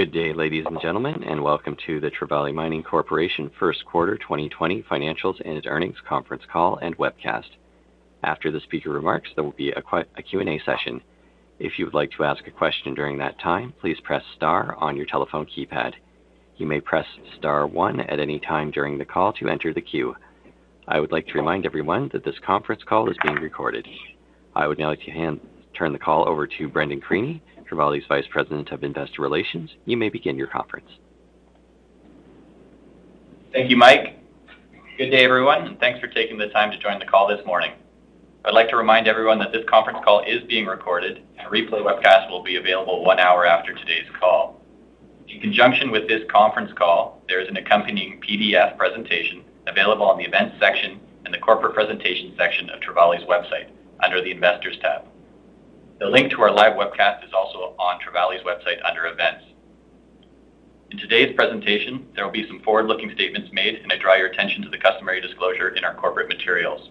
Good day, ladies and gentlemen, and welcome to the Trevali Mining Corporation First Quarter 2020 Financials and Earnings Conference Call and Webcast. After the speaker remarks, there will be a, Q&A session. If you would like to ask a question during that time, please press star on your telephone keypad. You may press star one at any time during the call to enter the queue. I would like to remind everyone that this conference call is being recorded. I would now like to hand, turn the call over to Brendan Creaney, Trevali's Vice President of Investor Relations. You may begin your conference. Thank you, Mike. Good day, everyone, and thanks for taking the time to join the call this morning. I'd like to remind everyone that this conference call is being recorded, and a replay webcast will be available one hour after today's call. In conjunction with this conference call, there is an accompanying PDF presentation available on the Events section and the Corporate Presentation section of Trevali's website under the Investors tab. The link to our live webcast is also on Trevali's website under Events. In today's presentation, there will be some forward-looking statements made, and I draw your attention to the customary disclosure in our corporate materials.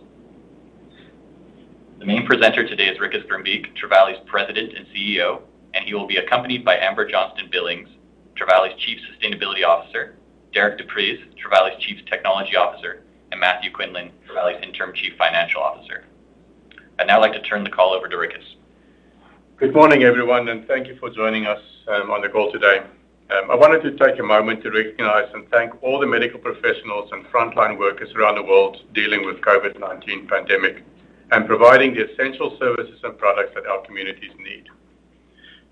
The main presenter today is Ricus Grimbeek, Trevali's President and CEO, and he will be accompanied by Amber Johnston Billings, Trevali's Chief Sustainability Officer, Derek du Preez, Trevali's Chief Technology Officer, and Matthew Quinlan, Trevali's Interim Chief Financial Officer. I'd now like to turn the call over to Ricus. Good morning, everyone, and thank you for joining us um, on the call today. Um, I wanted to take a moment to recognize and thank all the medical professionals and frontline workers around the world dealing with COVID-19 pandemic and providing the essential services and products that our communities need.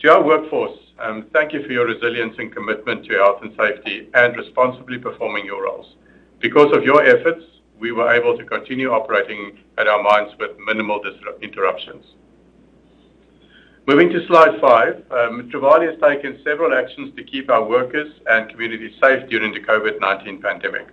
To our workforce, um, thank you for your resilience and commitment to health and safety and responsibly performing your roles. Because of your efforts, we were able to continue operating at our mines with minimal interruptions. Moving to slide five, um, has taken several actions to keep our workers and communities safe during the COVID-19 pandemic.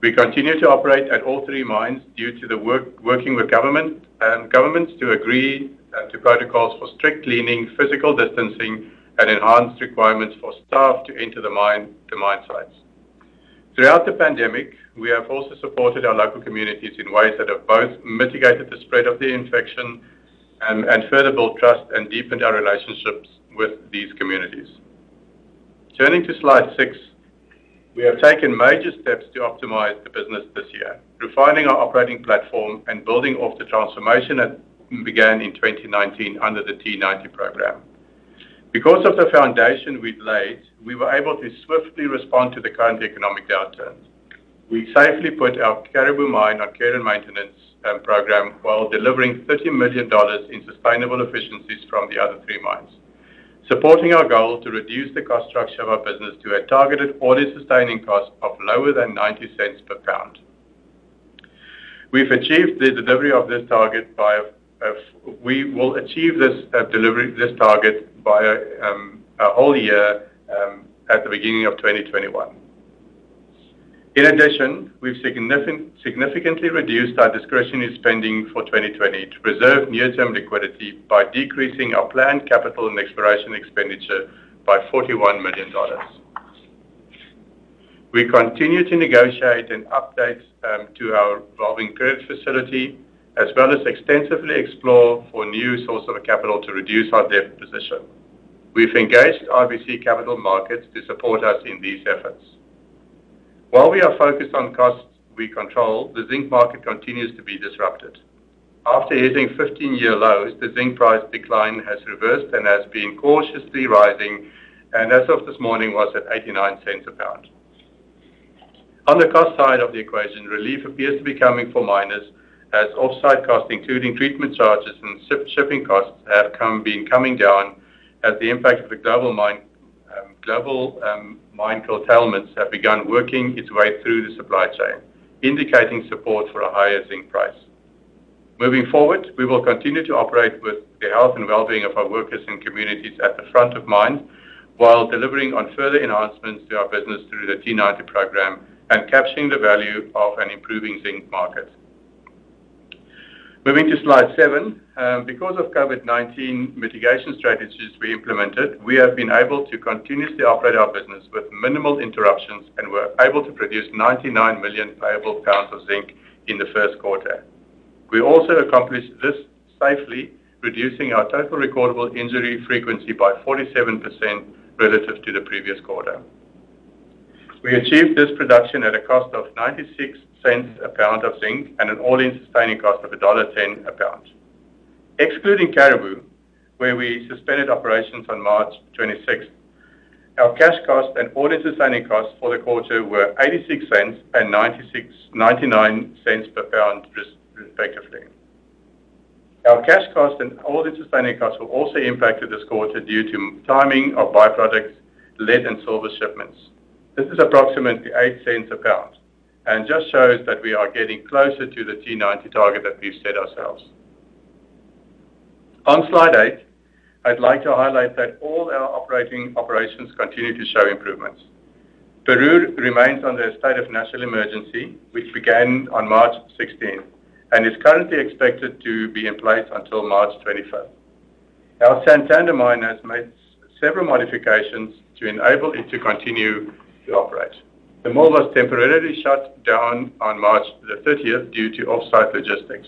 We continue to operate at all three mines due to the work, working with government and governments to agree uh, to protocols for strict cleaning, physical distancing, and enhanced requirements for staff to enter the mine sites. Throughout the pandemic, we have also supported our local communities in ways that have both mitigated the spread of the infection and, and further build trust and deepen our relationships with these communities. Turning to slide six, we have taken major steps to optimize the business this year, refining our operating platform and building off the transformation that began in 2019 under the T90 program. Because of the foundation we'd laid, we were able to swiftly respond to the current economic downturn. We safely put our Caribou mine on care and maintenance program while delivering $30 million in sustainable efficiencies from the other three mines, supporting our goal to reduce the cost structure of our business to a targeted all-in sustaining cost of lower than 90 cents per pound. We've achieved the delivery of this target by uh, we will achieve this uh, delivery this target by um, a whole year um, at the beginning of 2021. In addition, we've significantly reduced our discretionary spending for 2020 to preserve near-term liquidity by decreasing our planned capital and exploration expenditure by $41 million. We continue to negotiate an update um, to our revolving credit facility, as well as extensively explore for new sources of capital to reduce our debt position. We've engaged RBC Capital Markets to support us in these efforts. While we are focused on costs we control, the zinc market continues to be disrupted. After hitting 15-year lows, the zinc price decline has reversed and has been cautiously rising, and as of this morning was at 89 cents a pound. On the cost side of the equation, relief appears to be coming for miners as off-site costs, including treatment charges and shipping costs, have been coming down as the impact of the global mine global um, mine curtailments have begun working its way through the supply chain, indicating support for a higher zinc price. Moving forward, we will continue to operate with the health and well-being of our workers and communities at the front of mind, while delivering on further enhancements to our business through the T90 program and capturing the value of an improving zinc market. Moving to slide seven. Um, because of COVID-19 mitigation strategies we implemented, we have been able to continuously operate our business with minimal interruptions and were able to produce 99 million payable pounds of zinc in the first quarter. We also accomplished this safely, reducing our total recordable injury frequency by 47% relative to the previous quarter. We achieved this production at a cost of 0.96 a pound of zinc and an all-in sustaining cost of 1.10 a pound. Excluding Caribou, where we suspended operations on March 26th, our cash cost and all-in sustaining costs for the quarter were 0.86 and 0.99 per pound respectively. Our cash cost and all-in sustaining costs were also impacted this quarter due to timing of byproducts, lead and silver shipments. This is approximately 0.08 a pound and just shows that we are getting closer to the T90 target that we've set ourselves. On slide eight, I'd like to highlight that all our operating operations continue to show improvements. Peru remains under a state of national emergency, which began on March 16th and is currently expected to be in place until March 25th. Our Santander mine has made several modifications to enable it to continue to operate. The mill was temporarily shut down on March the 30th due to off-site logistics,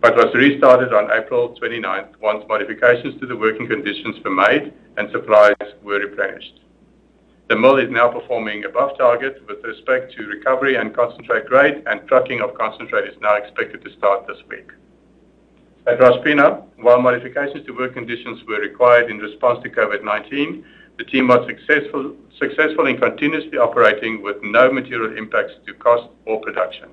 but was restarted on April 29th once modifications to the working conditions were made and supplies were replenished. The mill is now performing above target with respect to recovery and concentrate grade, and trucking of concentrate is now expected to start this week. At Rosh Pinah, while modifications to work conditions were required in response to COVID-19, the team was successful in continuously operating with no material impacts to cost or production.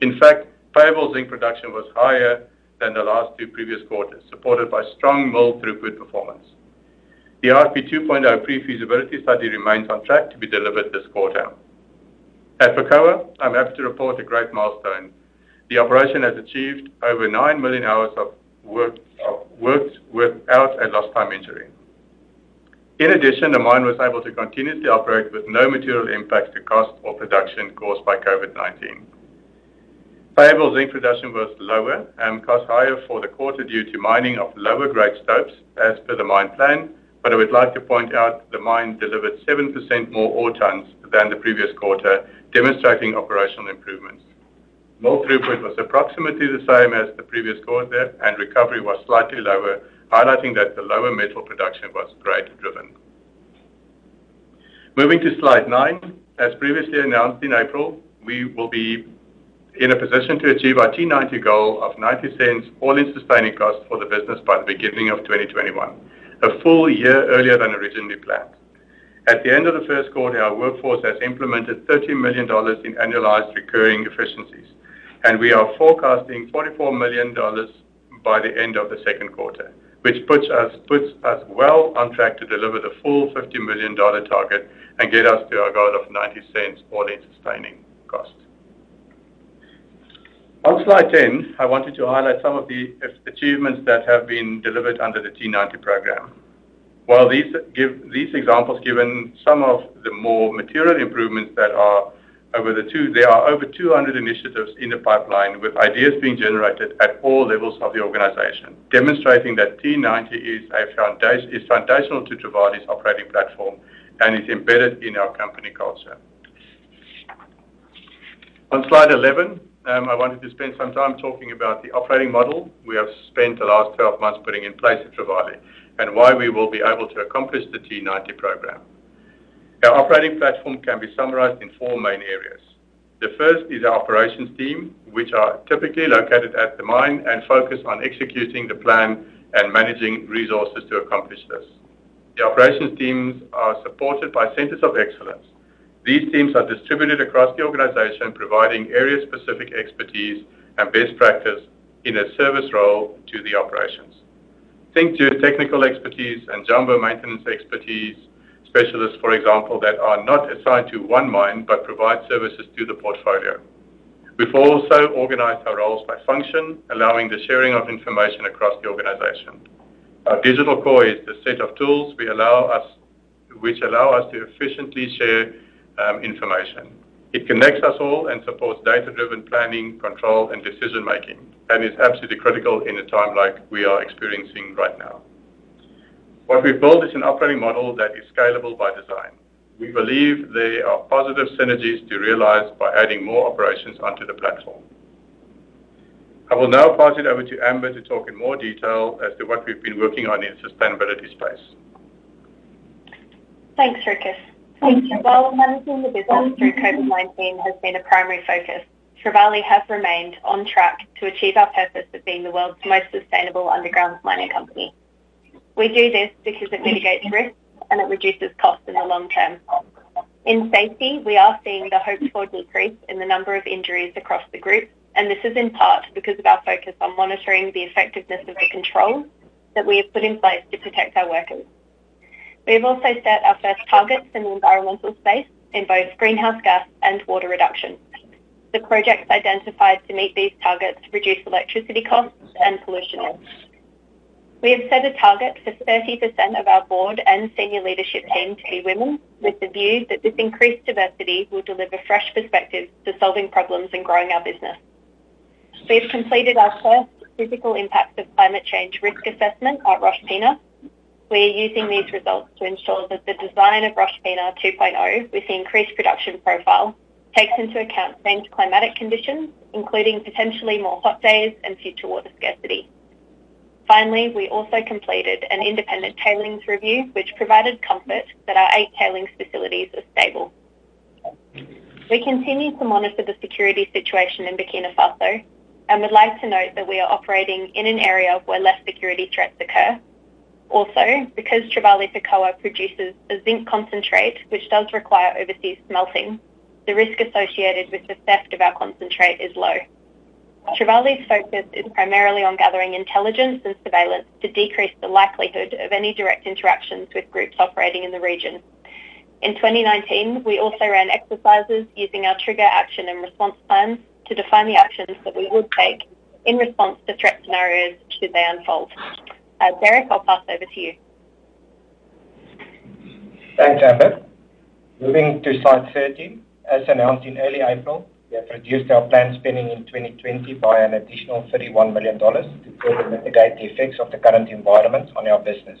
In fact, payable zinc production was higher than the last two previous quarters, supported by strong mill throughput performance. The RP 2.0 pre-feasibility study remains on track to be delivered this quarter. At Perkoa, I'm happy to report a great milestone. The operation has achieved over 9 million hours of work without a lost time injury. In addition, the mine was able to continuously operate with no material impacts to cost or production caused by COVID-19. Payable zinc production was lower and cost higher for the quarter due to mining of lower grade stopes as per the mine plan. But I would like to point out the mine delivered 7% more ore tons than the previous quarter, demonstrating operational improvements. Mill throughput was approximately the same as the previous quarter, and recovery was slightly lower, highlighting that the lower metal production was grade driven. Moving to slide nine. As previously announced in April, we will be in a position to achieve our T90 goal of $0.90 all-in sustaining cost for the business by the beginning of 2021, a full year earlier than originally planned. At the end of the first quarter, our workforce has implemented $30 million in annualized recurring efficiencies, and we are forecasting $44 million by the end of the second quarter, which puts us well on track to deliver the full $50 million target and get us to our goal of $0.90 all-in sustaining cost. On slide 10, I wanted to highlight some of the achievements that have been delivered under the T90 program. While these examples given some of the more material improvements, there are over 200 initiatives in the pipeline with ideas being generated at all levels of the organization, demonstrating that T90 is a foundation, is foundational to Trevali's operating platform and is embedded in our company culture. On slide 11, um, I wanted to spend some time talking about the operating model we have spent the last 12 months putting in place at Trevali and why we will be able to accomplish the T90 program. Our operating platform can be summarized in four main areas. The first is our operations team, which are typically located at the mine and focus on executing the plan and managing resources to accomplish this. The operations teams are supported by centers of excellence. These teams are distributed across the organization, providing area-specific expertise and best practice in a service role to the operations. Think geotechnical expertise and jumbo maintenance expertise specialists, for example, that are not assigned to one mine but provide services to the portfolio. We've also organized our roles by function, allowing the sharing of information across the organization. Our digital core is the set of tools which allow us to efficiently share um, information. It connects us all and supports data-driven planning, control, and decision-making, and is absolutely critical in a time like we are experiencing right now. What we've built is an operating model that is scalable by design. We believe there are positive synergies to realize by adding more operations onto the platform. I will now pass it over to Amber to talk in more detail as to what we've been working on in the sustainability space. Thanks, Ricus. While managing the business through COVID-19 has been a primary focus, Trevali have remained on track to achieve our purpose of being the world's most sustainable underground mining company. We do this because it mitigates risk and it reduces costs in the long term. In safety, we are seeing the hoped-for decrease in the number of injuries across the group, and this is in part because of our focus on monitoring the effectiveness of the controls that we have put in place to protect our workers. We have also set our first targets in the environmental space in both greenhouse gas and water reduction. The projects identified to meet these targets reduce electricity costs and pollution. We have set a target for 30% of our board and senior leadership team to be women, with the view that this increased diversity will deliver fresh perspectives to solving problems and growing our business. We have completed our first physical impacts of climate change risk assessment at Rosh Pinah we are using these results to ensure that the design of Rosh Pinah 2.0 with the increased production profile takes into account changed climatic conditions, including potentially more hot days and future water scarcity. Finally, we also completed an independent tailings review, which provided comfort that our eight tailings facilities are stable. We continue to monitor the security situation in Burkina Faso and would like to note that we are operating in an area where less security threats occur also, because Trevali Perkoa produces a zinc concentrate, which does require overseas smelting, the risk associated with the theft of our concentrate is low. Trevali's focus is primarily on gathering intelligence and surveillance to decrease the likelihood of any direct interactions with groups operating in the region. In 2019, we also ran exercises using our trigger action and response plans to define the actions that we would take in response to threat scenarios should they unfold. Uh, Derek, I'll pass over to you. Thanks, Amber. Moving to slide 13. As announced in early April, we have reduced our planned spending in 2020 by an additional $31 million to further mitigate the effects of the current environment on our business.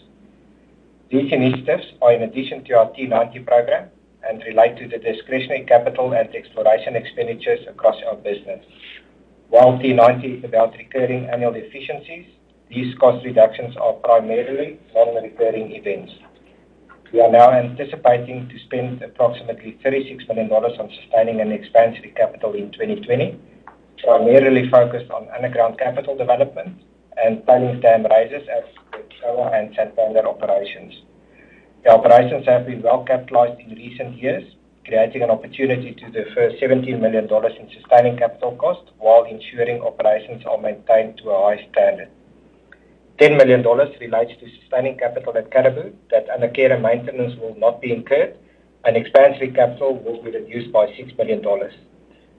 These initiatives are in addition to our T90 program and relate to the discretionary capital and exploration expenditures across our business. While T90 is about recurring annual efficiencies, these cost reductions are primarily non-recurring events. We are now anticipating to spend approximately $36 million on sustaining and expansionary capital in 2020, primarily focused on underground capital development and tailings dam raises at the Perkoa and Santander operations. The operations have been well capitalized in recent years, creating an opportunity to defer $17 million in sustaining capital costs while ensuring operations are maintained to a high standard. $10 million relates to sustaining capital at Caribou that under care and maintenance will not be incurred, and expansionary capital will be reduced by $6 million.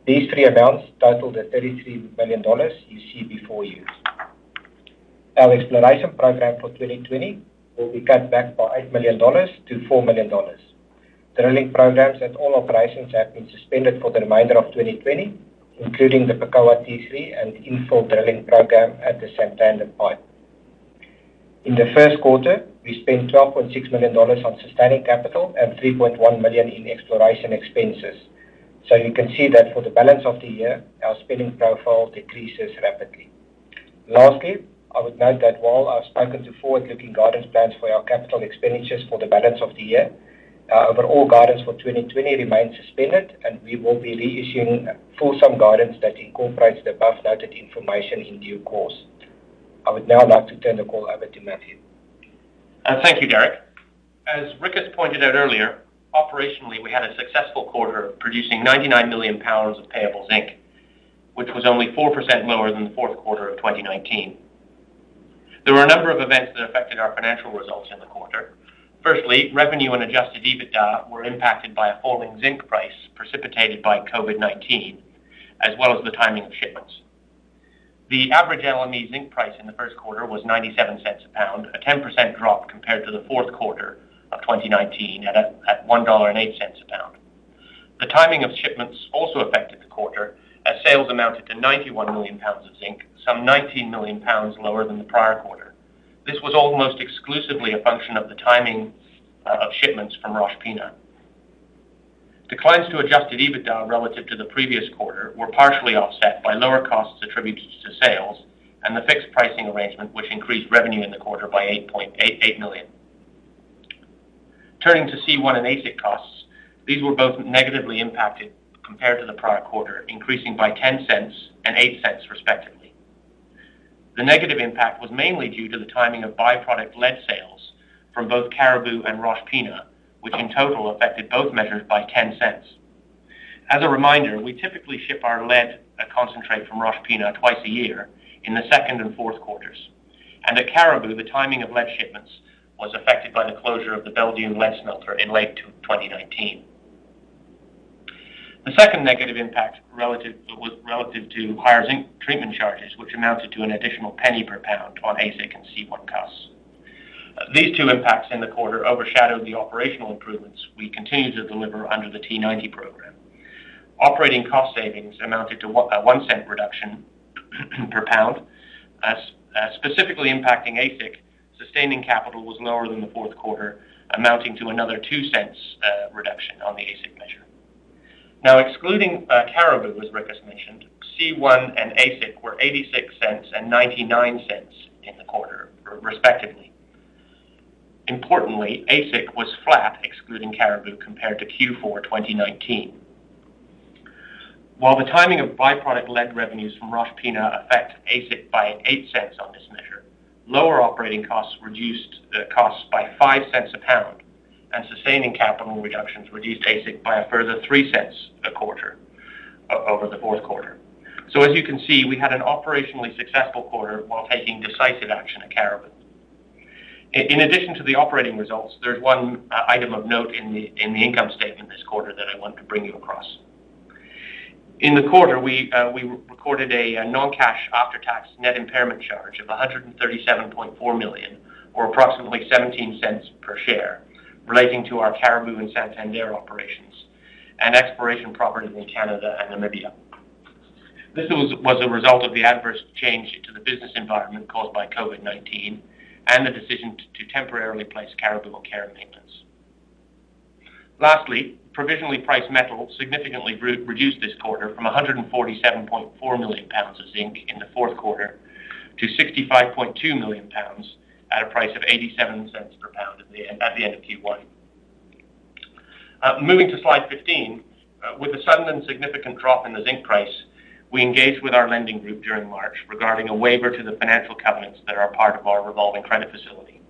These three amounts total the $33 million you see before you. Our exploration program for 2020 will be cut back by $8 million to $4 million. Drilling programs at all operations have been suspended for the remainder of 2020, including the Perkoa T3 and infill drilling program at the Santander pipe. In the first quarter, we spent $12.6 million on sustaining capital and 3.1 million in exploration expenses. So you can see that for the balance of the year, our spending profile decreases rapidly. Lastly, I would note that while I've spoken to forward-looking guidance plans for our capital expenditures for the balance of the year, our overall guidance for 2020 remains suspended, and we will be reissuing fulsome guidance that incorporates the above noted information in due course. I would now like to turn the call over to Matthew. Uh, thank you, Derek. As Rick has pointed out earlier, operationally, we had a successful quarter producing 99 million pounds of payable zinc, which was only 4% lower than the fourth quarter of 2019. There were a number of events that affected our financial results in the quarter. Firstly, revenue and adjusted EBITDA were impacted by a falling zinc price precipitated by COVID-19, as well as the timing of shipments. The average LME zinc price in the first quarter was 97 cents a pound, a 10% drop compared to the fourth quarter, of 2019 at $1.08 a pound. The timing of shipments also affected the quarter, as sales amounted to 91 million pounds of zinc, some 19 million pounds lower than the prior quarter. This was almost exclusively a function of the timing uh, of shipments from Rosh Pinah. Declines to adjusted EBITDA relative to the previous quarter were partially offset by lower costs attributed to sales and the fixed pricing arrangement, which increased revenue in the quarter by 8.88 million. Turning to C1 and AISC costs, these were both negatively impacted compared to the prior quarter, increasing by 0.10 and 0.08 respectively. The negative impact was mainly due to the timing of byproduct lead sales from both Caribou and Pinah, which in total affected both measures by $0.10. As a reminder, we typically ship our lead concentrate from Rosh Pinah twice a year in the second and fourth quarters. And at Caribou, the timing of lead shipments was affected by the closure of the Belledune lead smelter in late 2019. The second negative impact was relative to higher zinc treatment charges, which amounted to an additional penny per pound on AISC and C1 costs. These two impacts in the quarter overshadowed the operational improvements we continue to deliver under the T90 program. Operating cost savings amounted to a 0.01 uh, reduction per pound. Uh, uh, specifically impacting AISC, sustaining capital was lower than the fourth quarter, amounting to another $0.02 reduction on the AISC measure. Now, excluding Caribou, as Rick has mentioned, C1 and AISC were $0.86 and $0.99 in the quarter, respectively. Importantly, AISC was flat excluding Caribou compared to Q4 2019. While the timing of byproduct lead revenues from Rosh Pinah affect AISC by $0.08 on this measure, lower operating costs reduced uh, costs by $0.05 a pound, and sustaining capital reductions reduced AISC by a further $0.03 a quarter over the fourth quarter. So as you can see, we had an operationally successful quarter while taking decisive action at Caribou. In addition to the operating results, there's one uh, item of note in the income statement this quarter that I want to bring you across. In the quarter, we uh, recorded a non-cash after-tax net impairment charge of 137.4 million, or approximately 0.17 per share, relating to our Caribou and Santander operations and exploration properties in Canada and Namibia. This was a result of the adverse change to the business environment caused by COVID-19 and the decision to temporarily place Caribou on care and maintenance. Lastly, provisionally priced metal significantly reduced this quarter from 147.4 million pounds of zinc in the fourth quarter to 65.2 million pounds at a price of 0.87 per pound at the end at the end of Q1. Uh, moving to slide 15. Uh, with the sudden and significant drop in the zinc price, we engaged with our lending group during March regarding a waiver to the financial covenants that are part of our revolving credit facility.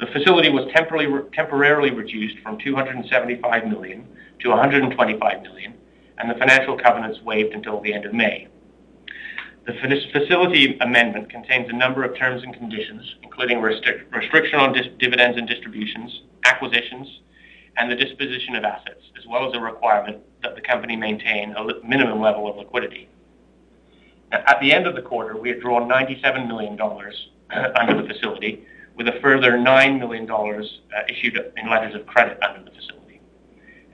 The facility was temporarily reduced from 275 million to 125 million, and the financial covenants waived until the end of May. The facility amendment contains a number of terms and conditions, including restriction on dividends and distributions, acquisitions, and the disposition of assets, as well as a requirement that the company maintain a minimum level of liquidity. At the end of the quarter, we had drawn 97 million dollars under the facility, with a further 9 million dollars uh, issued in letters of credit under the facility.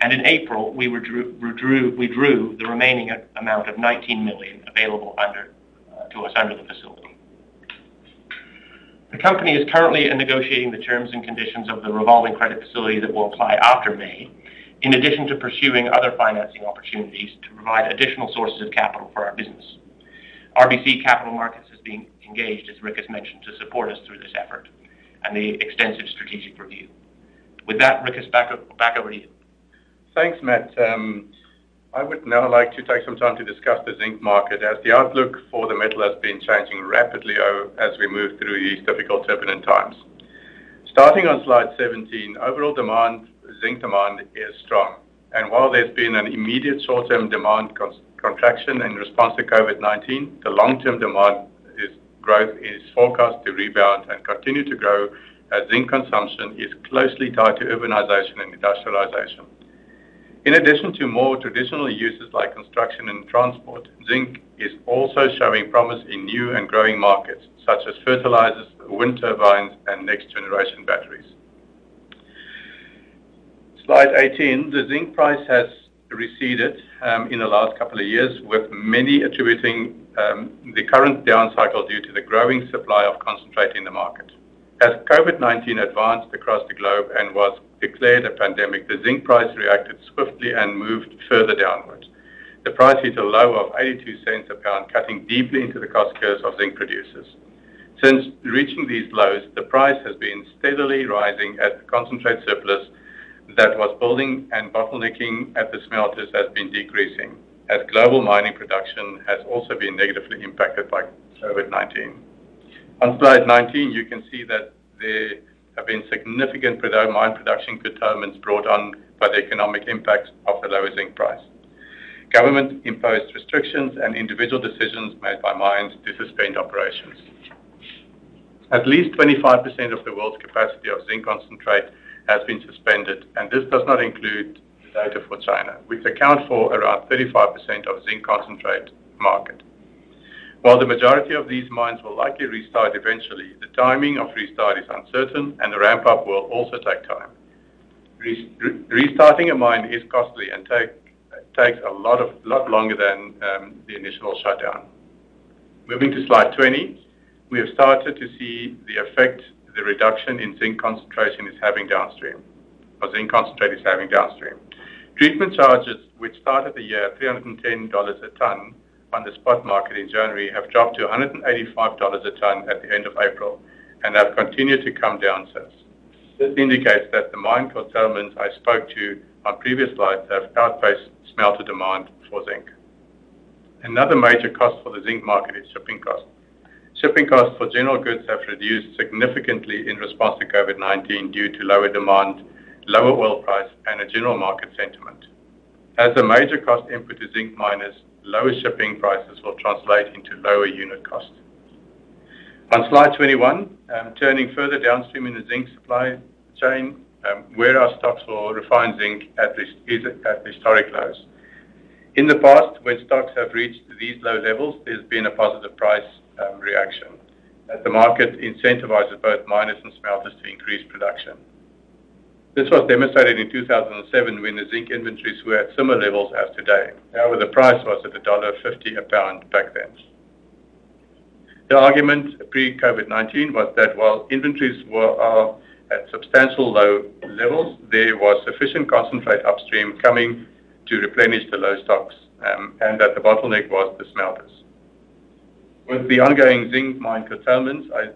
And in April, we drew the remaining amount of 19 million available uh, to us under the facility. The company is currently negotiating the terms and conditions of the revolving credit facility that will apply after May, in addition to pursuing other financing opportunities to provide additional sources of capital for our business. RBC Capital Markets is being engaged, as Rick has mentioned, to support us through this effort and the extensive strategic review. With that, Rick, back over to you. Thanks, Matt. Um, I would now like to take some time to discuss the zinc market, as the outlook for the metal has been changing rapidly as we move through these difficult, turbulent times. Starting on slide 17, overall demand, zinc demand is strong. And while there's been an immediate short-term demand contraction in response to COVID-19, the long-term demand growth is forecast to rebound and continue to grow as zinc consumption is closely tied to urbanization and industrialization. In addition to more traditional uses like construction and transport, zinc is also showing promise in new and growing markets, such as fertilizers, wind turbines, and next-generation batteries. Slide 18. The zinc price has receded um, in the last couple of years, with many attributing um, the current down cycle due to the growing supply of concentrate in the market. As COVID-19 advanced across the globe and was declared a pandemic, the zinc price reacted swiftly and moved further downwards. The price hit a low of $0.82 a pound, cutting deeply into the cost curves of zinc producers. Since reaching these lows, the price has been steadily rising as the concentrate surplus that was building and bottlenecking at the smelters has been decreasing, as global mining production has also been negatively impacted by COVID-19. On slide 19, you can see that there have been significant mine production curtailments brought on by the economic impact of the lower zinc price. Government-imposed restrictions and individual decisions made by mines to suspend operations. At least 25% of the world's capacity of zinc concentrate has been suspended, and this does not include data for China, which account for around 35% of zinc concentrate market. While the majority of these mines will likely restart eventually, the timing of restart is uncertain, and the ramp-up will also take time. Restarting a mine is costly and takes a lot longer than um, the initial shutdown. Moving to slide 20. We have started to see the effect the reduction in zinc concentration is having downstream, or zinc concentrate is having downstream. Treatment charges, which started the year at $310 a ton on the spot market in January, have dropped to $185 a ton at the end of April and have continued to come down since. This indicates that the mine curtailments I spoke to on previous slides have outpaced smelter demand for zinc. Another major cost for the zinc market is shipping costs. Shipping costs for general goods have reduced significantly in response to COVID-19 due to lower demand, lower oil price, and a general market sentiment. As a major cost input to zinc miners, lower shipping prices will translate into lower unit costs. On slide 21, um, turning further downstream in the zinc supply chain, um, where are stocks for refined zinc is at historic lows. In the past, when stocks have reached these low levels, there's been a positive price um, reaction as the market incentivizes both miners and smelters to increase production. This was demonstrated in 2007 when the zinc inventories were at similar levels as today. However, the price was at $1.50 a pound back then. The argument pre-COVID-19 was that while inventories were uh, at substantial low levels, there was sufficient concentrate upstream coming to replenish the low stocks, um, and that the bottleneck was the smelters. With the ongoing zinc mine curtailments I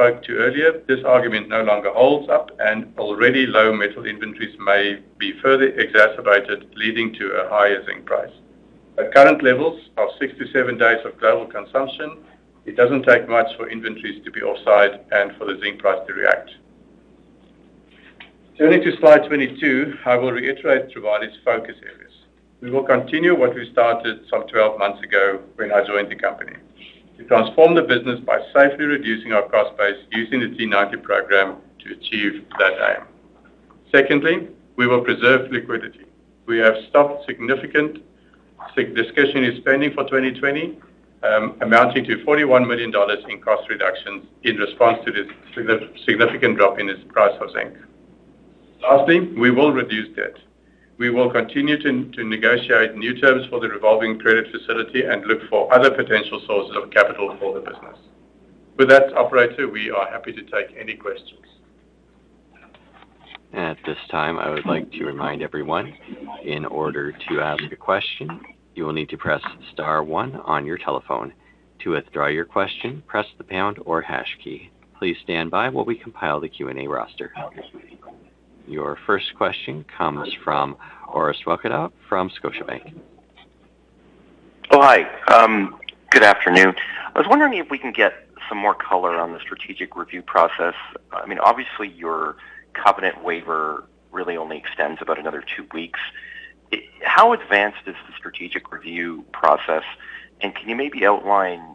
spoke to earlier, this argument no longer holds up, and already low metal inventories may be further exacerbated, leading to a higher zinc price. At current levels of 67 days of global consumption, it doesn't take much for inventories to be offside and for the zinc price to react. Turning to slide 22, I will reiterate Trevali's focus areas. We will continue what we started some 12 months ago when I joined the company. To transform the business by safely reducing our cost base using the T90 program to achieve that aim. Secondly, we will preserve liquidity. We have stopped significant discretionary spending for 2020, um, amounting to $41 million in cost reductions in response to this significant drop in the price of zinc. Lastly, we will reduce debt. We will continue to negotiate new terms for the revolving credit facility and look for other potential sources of capital for the business. With that, operator, we are happy to take any questions. At this time, I would like to remind everyone, in order to ask a question, you will need to press star one on your telephone. To withdraw your question, press the pound or hash key. Please stand by while we compile the Q&A roster. Your first question comes from Orest Wowkodaw from Scotiabank. Oh, hi. Um, good afternoon. I was wondering if we can get some more color on the strategic review process. I mean, obviously, your covenant waiver really only extends about another two weeks. How advanced is the strategic review process, and can you maybe outline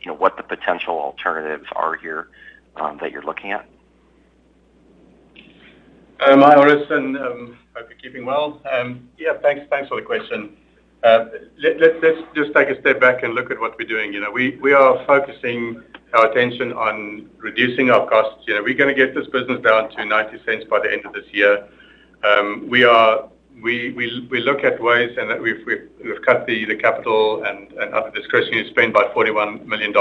you know, what the potential alternatives are here um, that you're looking at? Um, hi, Orest, and um, hope you're keeping well. Um, yeah, thanks thanks for the question. Uh, let's just take a step back and look at what we're doing. You know, we are focusing our attention on reducing our costs. You know, we're going to get this business down to $0.90 by the end of this year. Um we are we we we look at ways, and we've cut the capital and other discretionary spend by $41 million.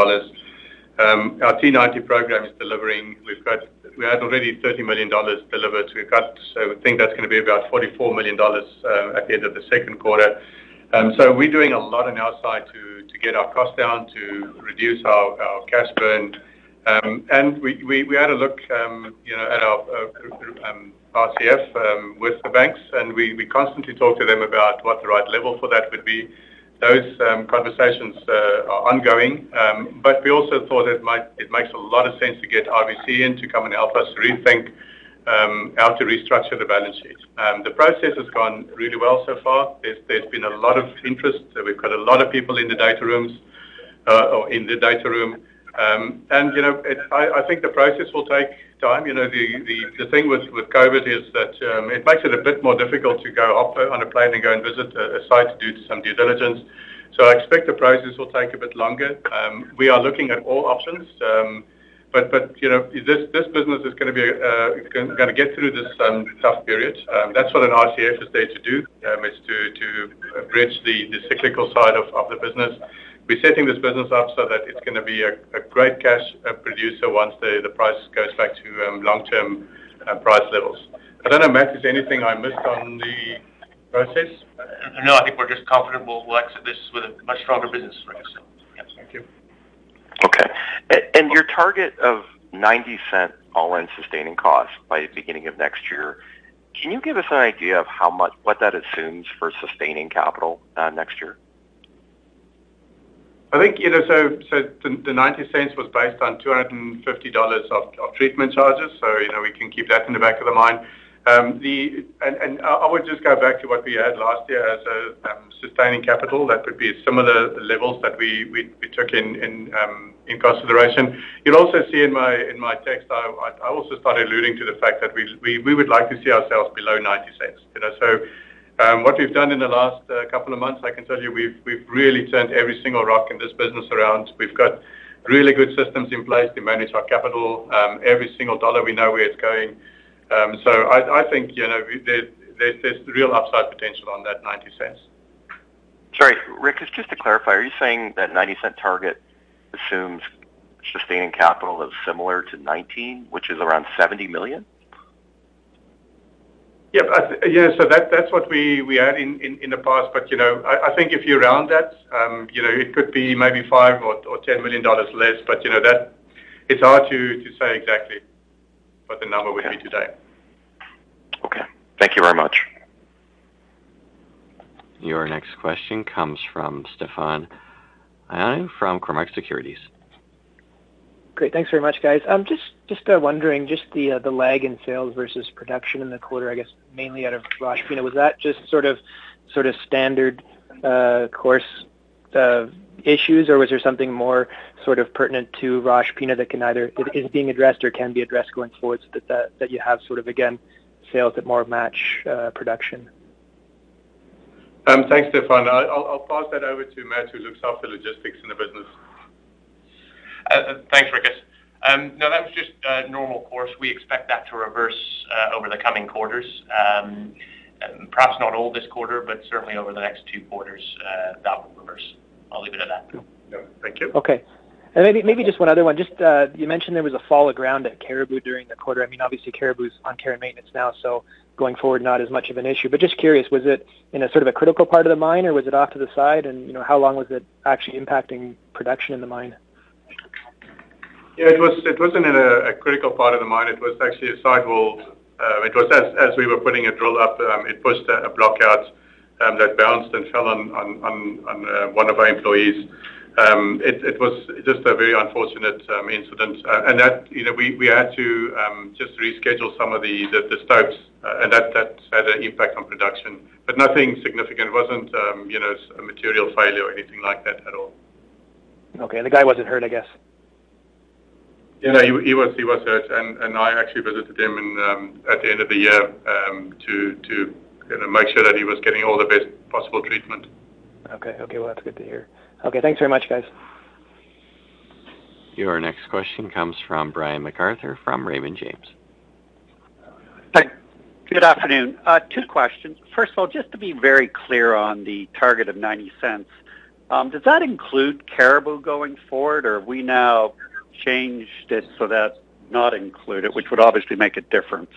Um, our T90 program is delivering. We've got we had already $30 million delivered. We've got so we think that's gonna be about $44 million uh, at the end of the second quarter. Um, so we're doing a lot on our side to to get our costs down, to reduce our our cash burn. Um, and we we we had a look, you know, at our uh, RCF with the banks, and we we constantly talk to them about what the right level for that would be. Those um, conversations uh, are ongoing. Um, but we also thought it makes a lot of sense to get RBC in to come and help us rethink um, how to restructure the balance sheet. The process has gone really well so far. There's been a lot of interest. We've got a lot of people in the data rooms uh, or in the data room. And you know, I think the process will take time. You know, the the, the thing with with COVID is that um, it makes it a bit more difficult to go hop on a plane and go and visit a site to do some due diligence. So I expect the process will take a bit longer. Um, we are looking at all options. Um, but, but you know, this this business is gonna be uh, going to get through this um, tough period. That's what an RCF is there to do, is to to bridge the the cyclical side of, of the business. We're setting this business up so that it's gonna be a great cash uh, producer once the price goes back to um, long-term uh, price levels. I don't know, Matt, is there anything I missed on the process? No, I think we're just confident we'll exit this with a much stronger business, Rick. Yes. Thank you. Okay. And your target of $0.90 all-in sustaining costs by the beginning of next year, can you give us an idea of how much what that assumes for sustaining capital uh, next year? I think, you know, so the $0.90 was based on $250 of treatment charges. So, you know, we can keep that in the back of the mind. Um, and I would just go back to what we had last year as a um, sustaining capital. That would be similar levels that we took um, in consideration. You'll also see in my text, I also started alluding to the fact that we would like to see ourselves below $0.90. You know, Um, what we've done in the last uh, couple of months, I can tell you, we've we've really turned every single rock in this business around. We've got really good systems in place to manage our capital. Um, every single dollar we know where it's going. Um, so I think, you know, there's there's real upside potential on that $0.90. Sorry, Rick, just to clarify, are you saying that $0.90 target assumes sustaining capital that's similar to 2019, which is around $70 million? That's what we we had in in, in the past. But, you know, I think if you round that, um, you know, it could be maybe $5 million or $10 million less. But, you know, that it's hard to to say exactly what the number would be today. Okay. Thank you very much. Your next question comes from Stefan Ioannou from Cormark Securities. Great. Thanks very much, guys. I'm just just uh, wondering just the uh, the lag in sales versus production in the quarter, I guess mainly out of Rosh Pinah, Was that just sort of sort of standard uh, course issues, or was there something more sort of pertinent to Rosh Pinah that can either is being addressed or can be addressed going forward so that that you have sort of, again, sales that more match production? Um, Thanks, Stefan. I'll, I'll pass that over to Matt, who looks after logistics in the business. Uh, uh, thanks, Rick. Um, no, that was just uh, normal course. We expect that to reverse over the coming quarters. Um, um, perhaps not all this quarter, but certainly over the next two quarters, that will reverse. I'll leave it at that. Yeah. Thank you. Okay. And maybe maybe just one other one. Just, you mentioned there was a fall of ground at Caribou during the quarter. I mean, obviously, Caribou's on care and maintenance now, so going forward, not as much of an issue. But just curious, was it in a sort of a critical part of the mine, or was it off to the side? And you know, how long was it actually impacting production in the mine? Yeah, it was. It wasn't in a critical part of the mine. It was actually a sidewall. Um, it was as as we were putting a drill up, um, it pushed a block out um, that bounced and fell on on on uh, one of our employees. It it was just a very unfortunate incident. Uh, and that, you know, we we had to just reschedule some of the the stopes, uh, and that had an impact on production. But nothing significant. It wasn't, you know, a material failure or anything like that at all. Okay. The guy wasn't hurt, I guess? You know, he was he was hurt, and and I actually visited him um, at the end of the year um, to to you know make sure that he was getting all the best possible treatment. Okay. Okay, well, that's good to hear. Okay, thanks very much, guys. Your next question comes from Brian MacArthur from Raymond James. Hi. Good afternoon. Uh, two questions. First of all, just to be very clear on the target of 0.90, um, does that include Caribou going forward, or have we now changed it so that not included, which would obviously make a difference?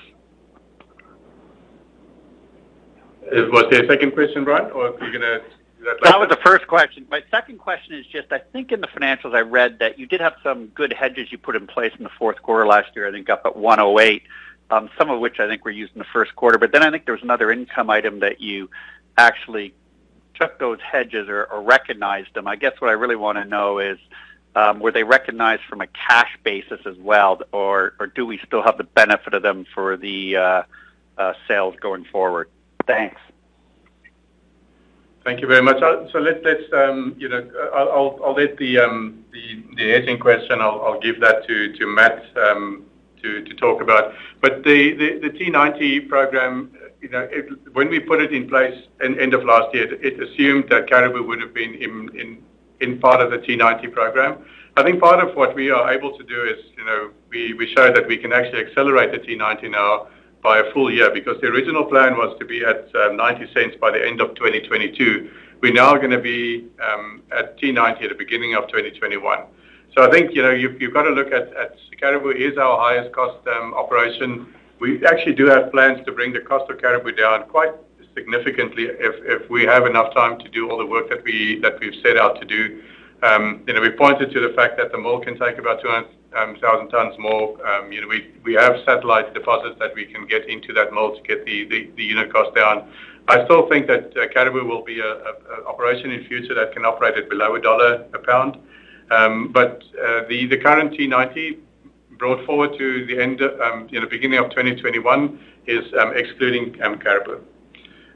Uh, was there a second question, Brian, or are you gonna that? That was the first question. My second question is just, I think in the financials I read that you did have some good hedges you put in place in the fourth quarter last year, I think up at 108, um, some of which I think were used in the first quarter. But then I think there was another income item that you actually took those hedges or recognized them. I guess what I really wanna know is, Um, were they recognized from a cash basis as well, or do we still have the benefit of them for the uh, uh, sales going forward? Thanks. Thank you very much. Uh, so let's, um, you know, I'll let the um, the hedging question, I'll give that to to Matt to to talk about. But the T90 program, you know, when we put it in place end of last year, it assumed that Caribou would have been in part of the T90 program. I think part of what we are able to do is, you know, we show that we can actually accelerate the T90 now by a full year because the original plan was to be at um, 90 cents by the end of 2022. We're now gonna be um, at T90 at the beginning of 2021. So I think, you know, you've got to look at Caribou is our highest cost um, operation. We actually do have plans to bring the cost of Caribou down quite significantly if we have enough time to do all the work that we've set out to do. Um, you know, we pointed to the fact that the mill can take about 200,000 um, tons more. Um, you know, we have satellite deposits that we can get into that mill to get the unit cost down. I still think that uh, Caribou will be an operation in future that can operate at below $1 a pound. But uh, the current T90 brought forward to the end, you know, beginning of 2021 is excluding Caribou.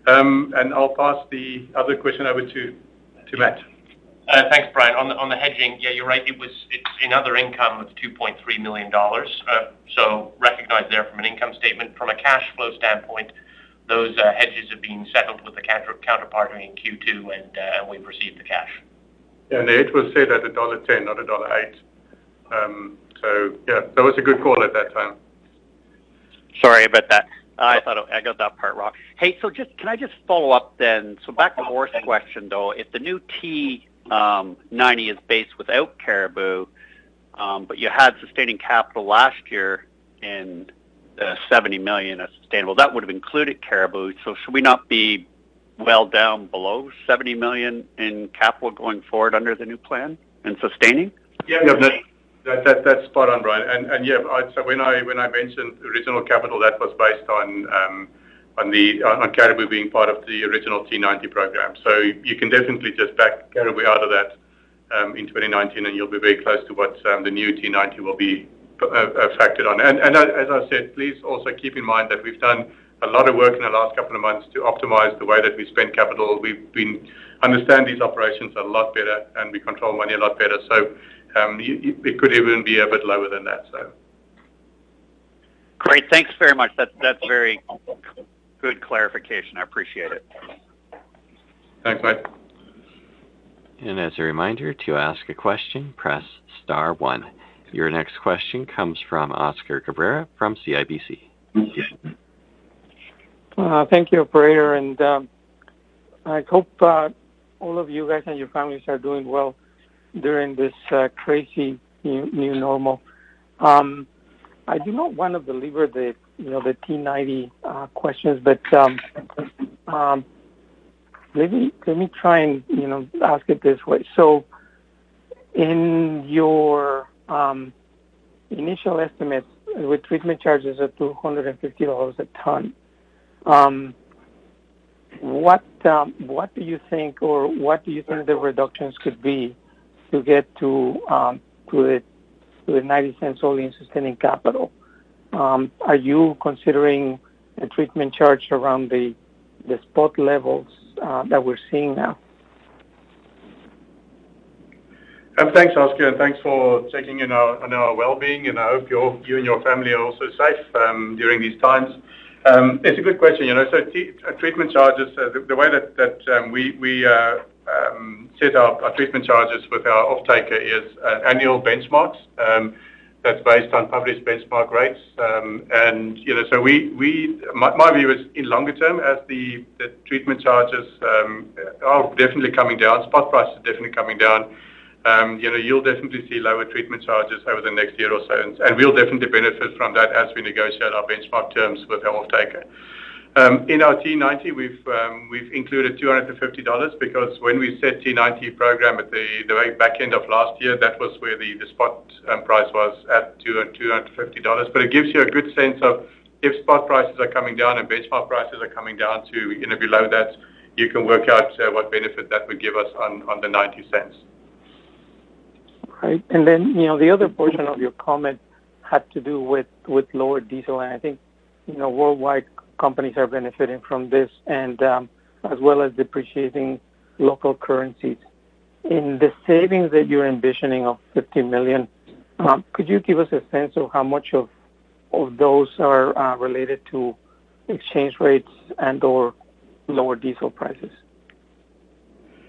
Um, I'll pass the other question over to Matt. Uh, thanks, Brian. On the on the hedging, yeah, you're right. It was it's in other income of 2.3 million dollars. Uh so recognized there from an income statement. From a cash flow standpoint, those uh, hedges have been settled with the counterparty in Q2, uh, and we've received the cash. Yeah, the hedge was set at dollar 1.10, not a dollar 1.08. Um, yeah, that was a good call at that time. Sorry about that. I thought I got that part wrong. Hey, so just can I just follow up then? So back to Orest's question, though. If the new T90 um, is based without Caribou, um, but you had sustaining capital last year in the 70 million as sustainable, that would have included Caribou. So should we not be well down below 70 million in capital going forward under the new plan and sustaining? Yeah. That's spot on, Brian. And, and yeah, when I when I mentioned original capital, that was based on um, on the on Caribou being part of the original T90 program. So you can definitely just back Caribou out of that um, in 2019, and you'll be very close to what um, the new T90 will be uh, uh, factored on. And, and uh, as I said, please also keep in mind that we've done a lot of work in the last couple of months to optimize the way that we spend capital. We've been understand these operations a lot better, and we control money a lot better. Um, it could even be a bit lower than that. so. Great. Thanks very much. That's very good clarification. I appreciate it. Thanks, Mike. And as a reminder, to ask a question, press star one. Your next question comes from Oscar Cabrera from CIBC. Uh, thank you, operator. And um I hope uh, all of you guys and your families are doing well during this uh, crazy new normal. Um, I do not want to deliver the, you know, the T90 uh, questions, but um, um, let me try and, you know, ask it this way. So, in your initial estimates uh, with treatment charges of $250 a ton, what what do you think, or what do you think the reductions could be to get to um, to the $0.90 only in sustaining capital? Um, are you considering a treatment charge around the the spot levels uh, that we're seeing now? Um, thanks, Oscar, and thanks for checking in on our well-being, and I hope you and your family are also safe during these times. It's a good question. You know, so uh, treatment charges, uh, the way that that we Um, set our treatment charges with our off-taker is uh, annual benchmarks. Um, that's based on published benchmark rates. Um, and you know, so we we my view is in longer term, as the the treatment charges are definitely coming down, spot prices are definitely coming down, you know, you'll definitely see lower treatment charges over the next year or so, and we'll definitely benefit from that as we negotiate our benchmark terms with our offtaker. Um, in our T90, we've um we've included $250 because when we set T90 program at the very back end of last year, that was where the the spot um, price was at $250. But it gives you a good sense of if spot prices are coming down and benchmark prices are coming down to, you know, below that, you can work out uh, what benefit that would give us on on the $0.90. Right. And then, you know, the other portion of your comment had to do with with lower diesel, and I think, you know, worldwide companies are benefiting from this and, um, as well as depreciating local currencies. In the savings that you're envisioning of $50 million, could you give us a sense of how much of those are related to exchange rates and/or lower diesel prices?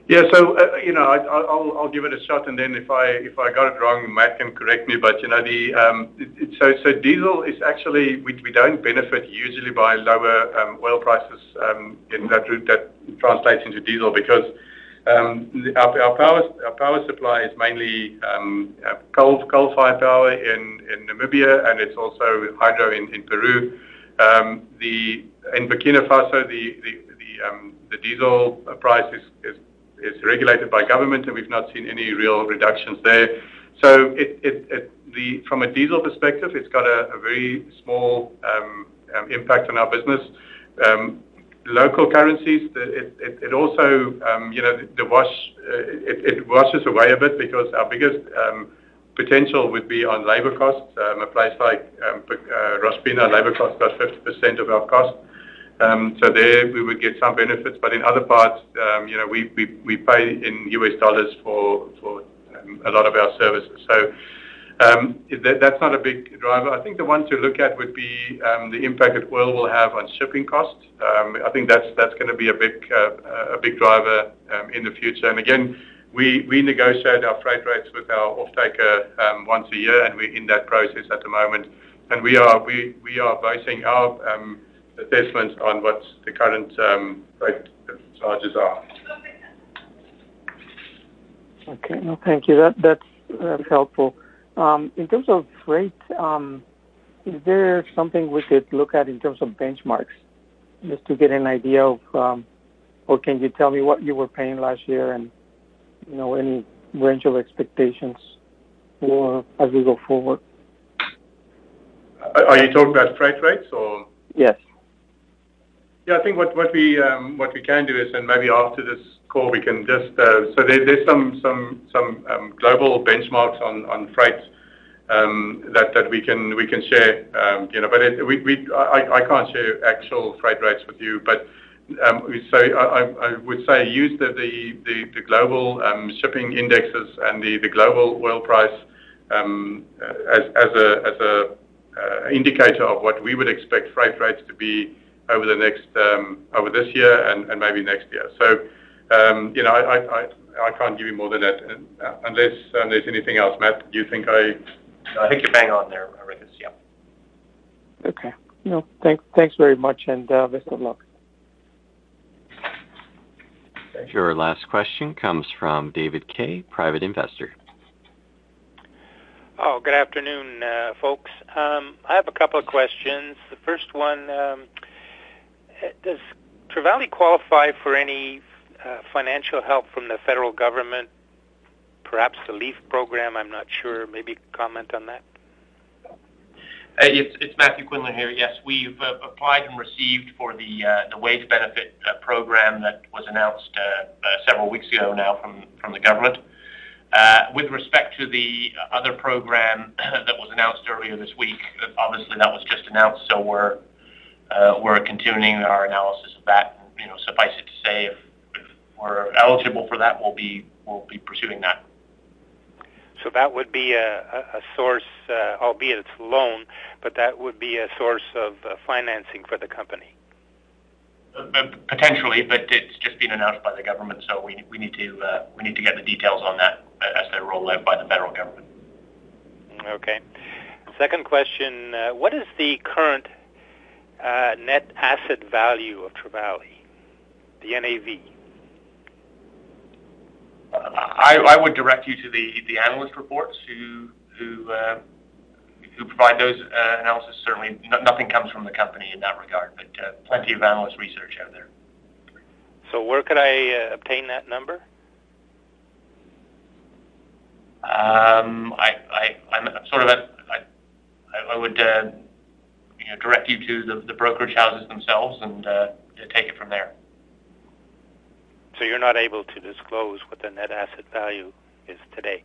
Yeah. So, uh, uh, you know, I'll give it a shot, and then if I got it wrong, Matt can correct me. But, you know, um, so diesel is actually we don't benefit usually by lower um, oil prices um, in that route that translates into diesel because our power supply is mainly uh, coal-fired power in Namibia, and it's also hydro in Peru. In Burkina Faso, the diesel price is regulated by government, and we've not seen any real reductions there. So from a diesel perspective, it's got a very small um, um, impact on our business. Um, local currencies, it also, you know, uh, it washes away a bit because our biggest potential would be on labor costs. A place like uh, Rosh-Pinah, labor costs about 50% of our cost. Um, so there we would get some benefits, but in other parts, um, you know, we pay in US dollars for um, a lot of our services. So, that's not a big driver. I think the one to look at would be the impact that oil will have on shipping costs. I think that's gonna be a big uh, driver in the future. And again, we negotiate our freight rates with our offtaker once a year, and we're in that process at the moment. And we are basing our assessments on what the current um, freight charges are. Okay. No, thank you. That That's helpful. Um, in terms of freight, um, is there something we could look at in terms of benchmarks, just to get an idea of, or can you tell me what you were paying last year and, you know, any range of expectations for as we go forward? Are you talking about freight rates or? Yes. Yeah, I think um, what we can do is, and maybe after this call, we can just. Uh, so there's some um, global benchmarks on freight um, that we can share. You know, but I can't share actual freight rates with you. But so I would say use the global shipping indexes and the global oil price as a uh, indicator of what we would expect freight rates to be over the next um, over this year and maybe next year. So um, you know, I can't give you more than that, uh, unless um, there's anything else. Matt, do you think I- I think you're bang on there, uh, Rick. Yeah. Okay. No, thanks very much, and uh, best of luck. Your last question comes from David Kay, private investor. Oh, good afternoon, folks. I have a couple of questions. The first one, does Trevali qualify for any uh, financial help from the federal government, perhaps the LEEFF program? I'm not sure. Maybe comment on that. Uh, it's Matthew Quinlan here. Yes, we've uh, applied and received for the wage benefit program that was announced several weeks ago now from the government. With respect to the other program that was announced earlier this week, obviously, that was just announced, so we're Uh, continuing our analysis of that. You know, suffice it to say, if we're eligible for that, we'll be pursuing that. So that would be a source, uh, albeit it's loan, but that would be a source of uh, financing for the company? Potentially, but it's just been announced by the government, so we need to get the details on that as they're rolled out by the federal government. Okay. Second question, uh, what is the current uh, net asset value of Trevali, the NAV? I, I would direct you to the, the analyst reports who who uh, who provide those uh, analysis. Certainly, no, nothing comes from the company in that regard, but uh, plenty of analyst research out there. So, where could I uh, obtain that number? Um, I, I, I'm sort of at, I, I would uh, you know, direct you to the, the brokerage houses themselves and uh, take it from there. So you're not able to disclose what the net asset value is today?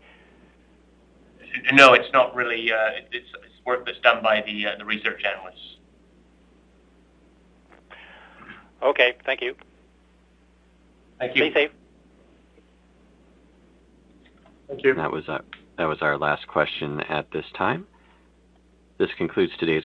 No, it's not really. Uh, it's, it's work that's done by the uh, the research analysts. Okay, thank you. Thank you. Stay safe. Thank you. That was our, that was our last question at this time. This concludes today's